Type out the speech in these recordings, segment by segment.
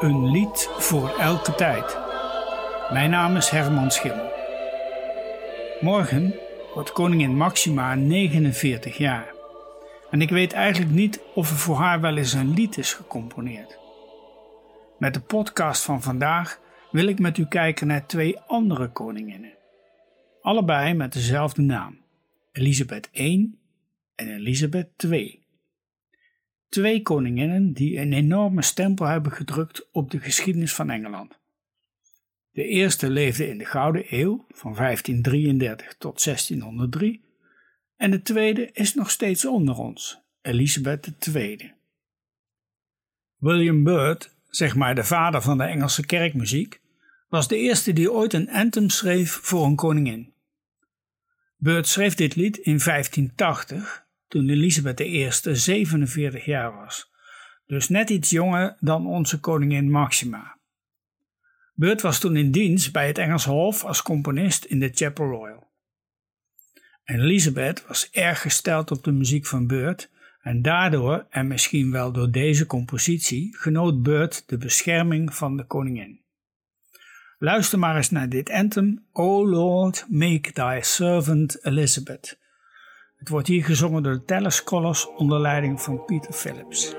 Een lied voor elke tijd. Mijn naam is Herman Schimmel. Morgen wordt koningin Maxima 49 jaar. En ik weet eigenlijk niet of er voor haar wel eens een lied is gecomponeerd. Met de podcast van vandaag wil ik met u kijken naar twee andere koninginnen. Allebei met dezelfde naam: Elisabeth I en Elisabeth II. Twee koninginnen die een enorme stempel hebben gedrukt op de geschiedenis van Engeland. De eerste leefde in de Gouden Eeuw van 1533 tot 1603 en de tweede is nog steeds onder ons, Elisabeth II. William Byrd, zeg maar de vader van de Engelse kerkmuziek, was de eerste die ooit een anthem schreef voor een koningin. Byrd schreef dit lied in 1580 toen Elisabeth I 47 jaar was, dus net iets jonger dan onze koningin Maxima. Byrd was toen in dienst bij het Engelse Hof als componist in de Chapel Royal. En Elizabeth was erg gesteld op de muziek van Byrd en daardoor, en misschien wel door deze compositie, genoot Byrd de bescherming van de koningin. Luister maar eens naar dit anthem, O Lord, make thy servant Elizabeth. Het wordt hier gezongen door de Teller Scholars onder leiding van Peter Phillips.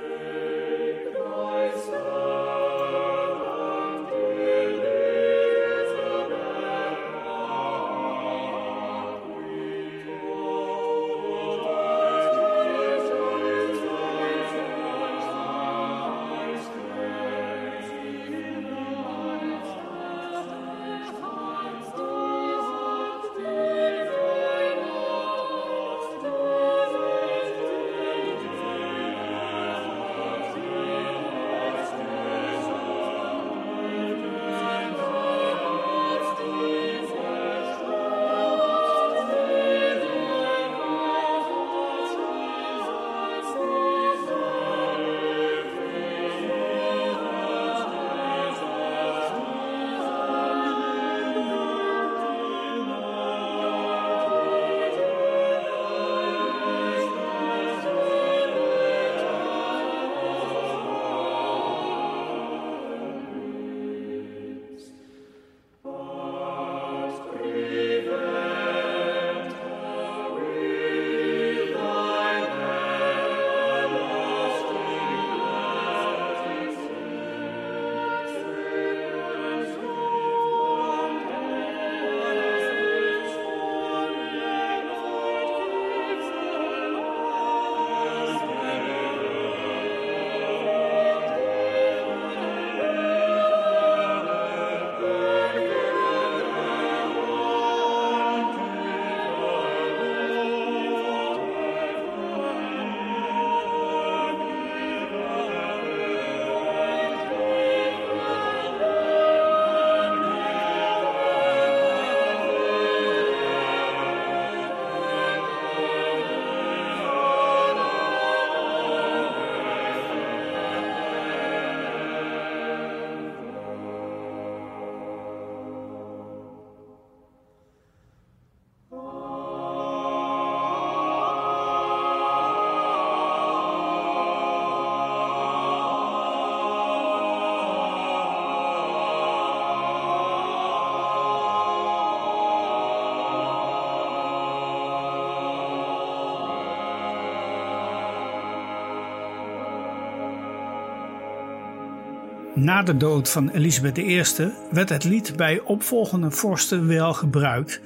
Na de dood van Elisabeth I werd het lied bij opvolgende vorsten wel gebruikt,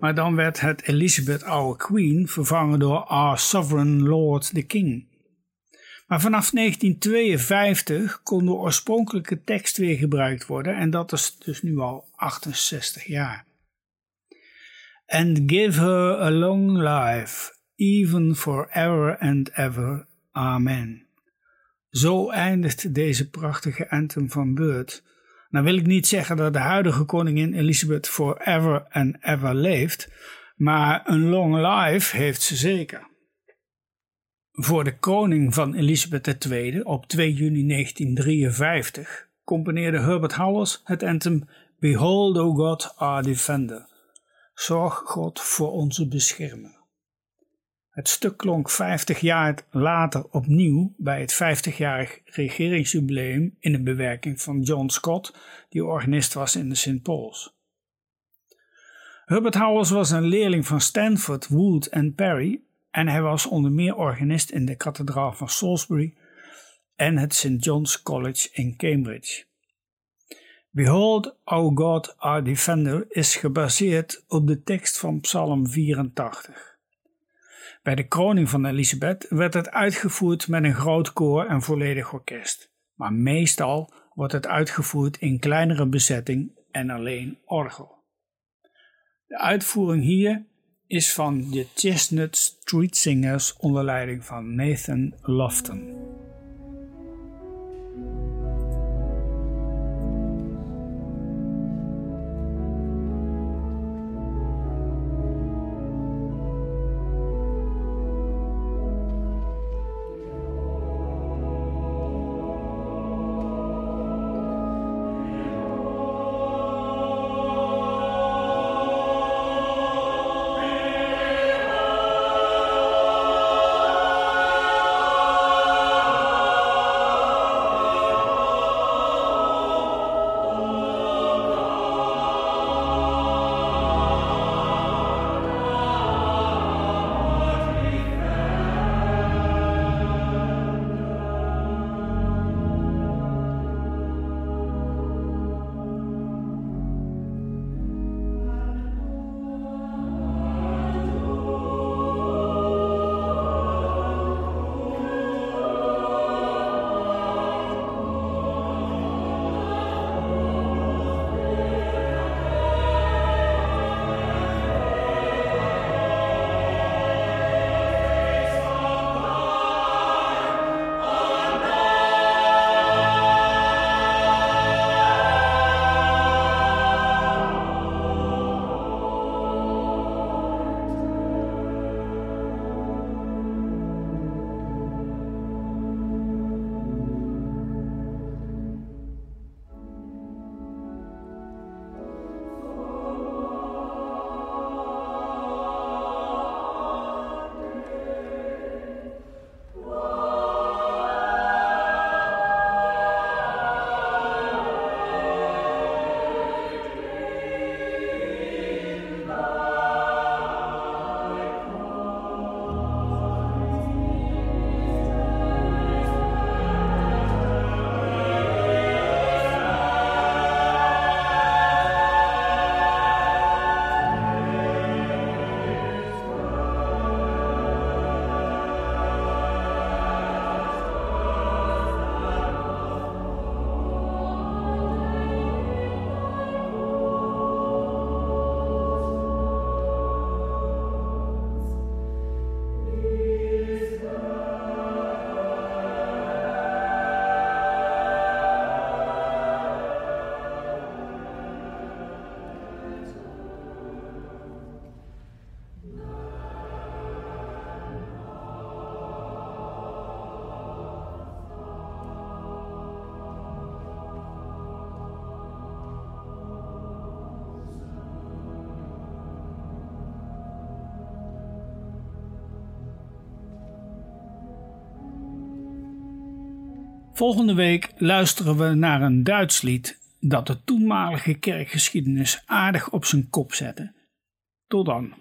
maar dan werd het Elizabeth Our Queen vervangen door Our Sovereign Lord the King. Maar vanaf 1952 kon de oorspronkelijke tekst weer gebruikt worden en dat is dus nu al 68 jaar. And give her a long life, even forever and ever. Amen. Zo eindigt deze prachtige anthem van Byrd. Nou wil ik niet zeggen dat de huidige koningin Elizabeth forever and ever leeft, maar een long life heeft ze zeker. Voor de koning van Elizabeth II op 2 juni 1953 componeerde Herbert Howells het anthem Behold, O God, our defender. Zorg God voor onze beschermer. Het stuk klonk 50 jaar later opnieuw bij het 50-jarig regeringsjubileum in een bewerking van John Scott, die organist was in de St. Paul's. Herbert Howells was een leerling van Stanford, Wood en Perry en hij was onder meer organist in de kathedraal van Salisbury en het St. John's College in Cambridge. Behold, our God, our Defender is gebaseerd op de tekst van Psalm 84. Bij de kroning van Elisabeth werd het uitgevoerd met een groot koor en volledig orkest, maar meestal wordt het uitgevoerd in kleinere bezetting en alleen orgel. De uitvoering hier is van de Chestnut Street Singers onder leiding van Nathan Lofton. Volgende week luisteren we naar een Duits lied dat de toenmalige kerkgeschiedenis aardig op zijn kop zette. Tot dan.